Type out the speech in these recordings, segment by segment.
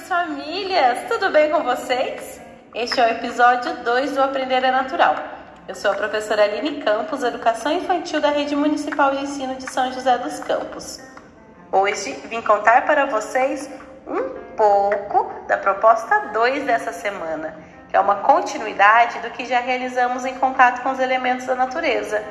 famílias! Tudo bem com vocês? Este é o episódio 2 do Aprender é Natural. Eu sou a professora Aline Campos, Educação Infantil da Rede Municipal de Ensino de São José dos Campos. Hoje vim contar para vocês um pouco da proposta 2 dessa semana, que é uma continuidade do que já realizamos em contato com os elementos da natureza.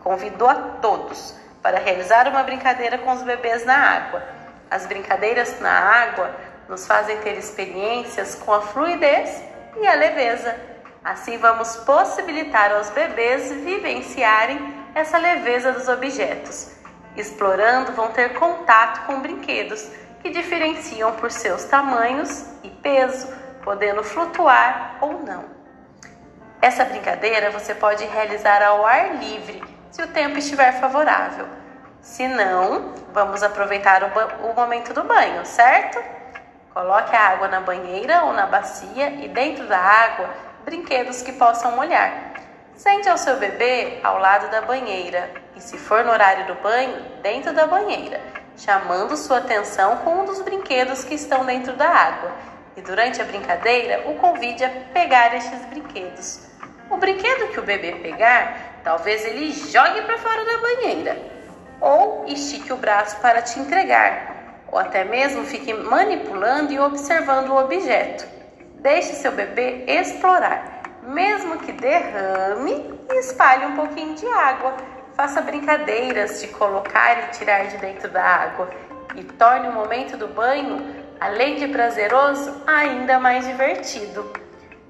Convidou a todos para realizar uma brincadeira com os bebês na água. As brincadeiras na água nos fazem ter experiências com a fluidez e a leveza. Assim, vamos possibilitar aos bebês vivenciarem essa leveza dos objetos. Explorando, vão ter contato com brinquedos que diferenciam por seus tamanhos e peso, podendo flutuar ou não. Essa brincadeira você pode realizar ao ar livre, se o tempo estiver favorável. Se não, vamos aproveitar o, o momento do banho, certo? Coloque a água na banheira ou na bacia e dentro da água brinquedos que possam molhar. Sente ao seu bebê ao lado da banheira e, se for no horário do banho, dentro da banheira, chamando sua atenção com um dos brinquedos que estão dentro da água. E durante a brincadeira, o convide a pegar estes brinquedos. O brinquedo que o bebê pegar, talvez ele jogue para fora da banheira ou estique o braço para te entregar ou até mesmo fique manipulando e observando o objeto. Deixe seu bebê explorar, mesmo que derrame e espalhe um pouquinho de água. Faça brincadeiras de colocar e tirar de dentro da água e torne o momento do banho, além de prazeroso, ainda mais divertido.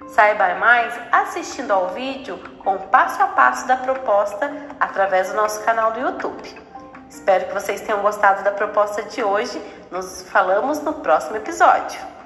Saiba mais assistindo ao vídeo com o passo a passo da proposta através do nosso canal do YouTube. Espero que vocês tenham gostado da proposta de hoje. Nos falamos no próximo episódio.